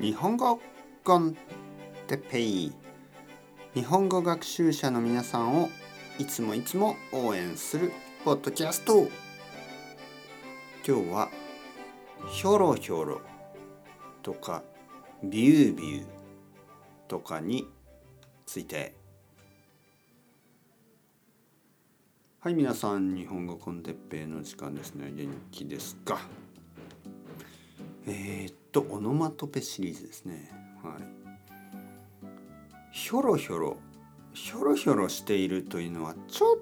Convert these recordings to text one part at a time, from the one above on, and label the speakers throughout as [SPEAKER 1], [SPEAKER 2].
[SPEAKER 1] 日本語コンテペイ。日本語学習者の皆さんをいつもいつも応援するポッドキャスト。今日はひょろひょろとかビュービューとかについて。はい皆さん日本語コンテッペイの時間ですね。元気ですか？えー、っとオノマトペシリーズですね。はい。ひょろひょろひょろひょろしているというのはちょっ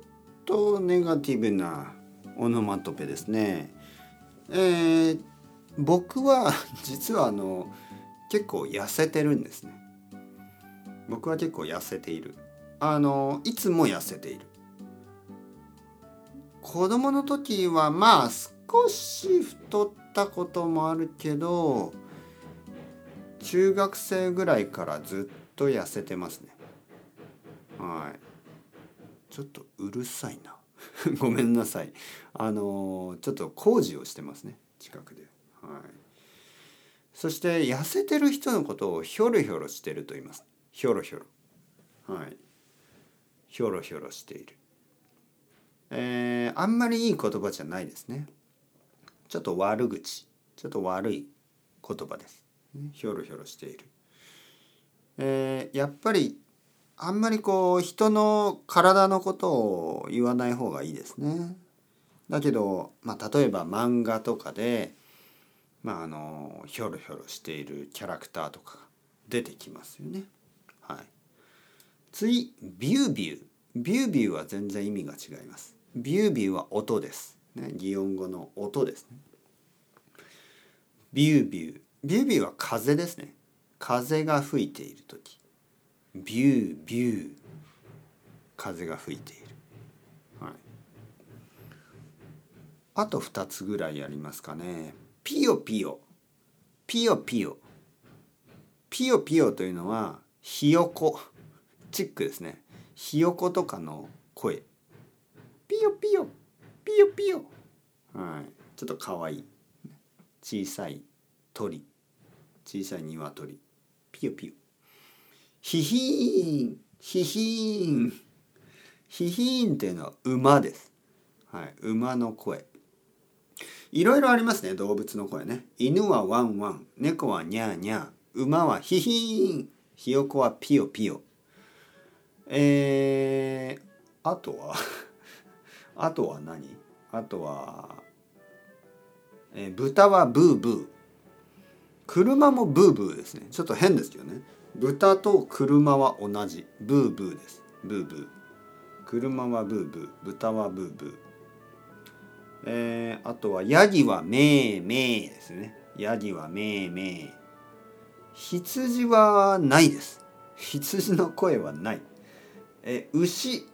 [SPEAKER 1] とネガティブなオノマトペですね。えー、僕は 実はあの結構痩せてるんですね。僕は結構痩せている。あのいつも痩せている。子供の時はまあ少し太ったこともあるけど中学生ぐらいからずっと痩せてますね。はい。ちょっとうるさいな。ごめんなさい。あのちょっと工事をしてますね。近くで。はい。そして痩せてる人のことをひょろひょろしてると言います。ひょろひょろ。はい。ひょろひょろしている。えー、あんまりいい言葉じゃないですね。ちょっと悪口。ちょっと悪い言葉です。ひょろひょろしている。えー、やっぱりあんまりこう人の体のことを言わない方がいいですね。だけど、まあ、例えば漫画とかで、まあ、あのひょろひょろしているキャラクターとか出てきますよね。はい、次ビュービュービュービューは全然意味が違います。ビュービューは音です。ね、擬音語の音ですね。ビュービュービュービューは風ですね。風が吹いている時。ビュービュー風が吹いている、はい、あと2つぐらいありますかね。ピヨピヨ。ピヨピヨ。ピヨピヨというのはひよこ。チックですね。ひよことかの声。ピヨピヨ。ピヨピヨ。はい。ちょっとかわいい。小さい鳥。小さい鶏。ピヨピヨ。ヒヒーン。ヒヒーン。ヒヒーンっていうのは馬です。はい。馬の声。いろいろありますね。動物の声ね。犬はワンワン。猫はニャーニャー。馬はヒヒーン。ひよこはピヨピヨ。えー、あとは？あとは何？あとは、えー、豚はブーブー。車もブーブーですね。ちょっと変ですけどね。豚と車は同じ。ブーブーです。ブーブー。車はブーブー。豚はブーブー。えー、あとはヤギはメーメーですね。ヤギはメーメー。羊はないです。羊の声はない。え牛。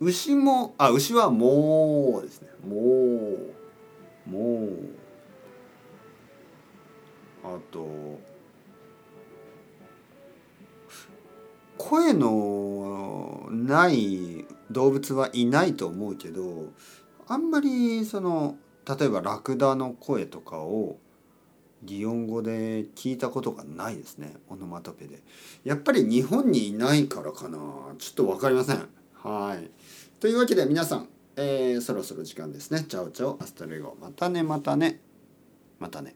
[SPEAKER 1] 牛もあ牛はもうですね。もうもうあと声のない動物はいないと思うけどあんまりその例えばラクダの声とかを擬音語で聞いたことがないですねオノマトペで。やっぱり日本にいないからかな。ちょっと分かりません。はい。というわけで皆さん、えー、そろそろ時間ですね。チャオチャオアストレゴ。またねまたね。またね。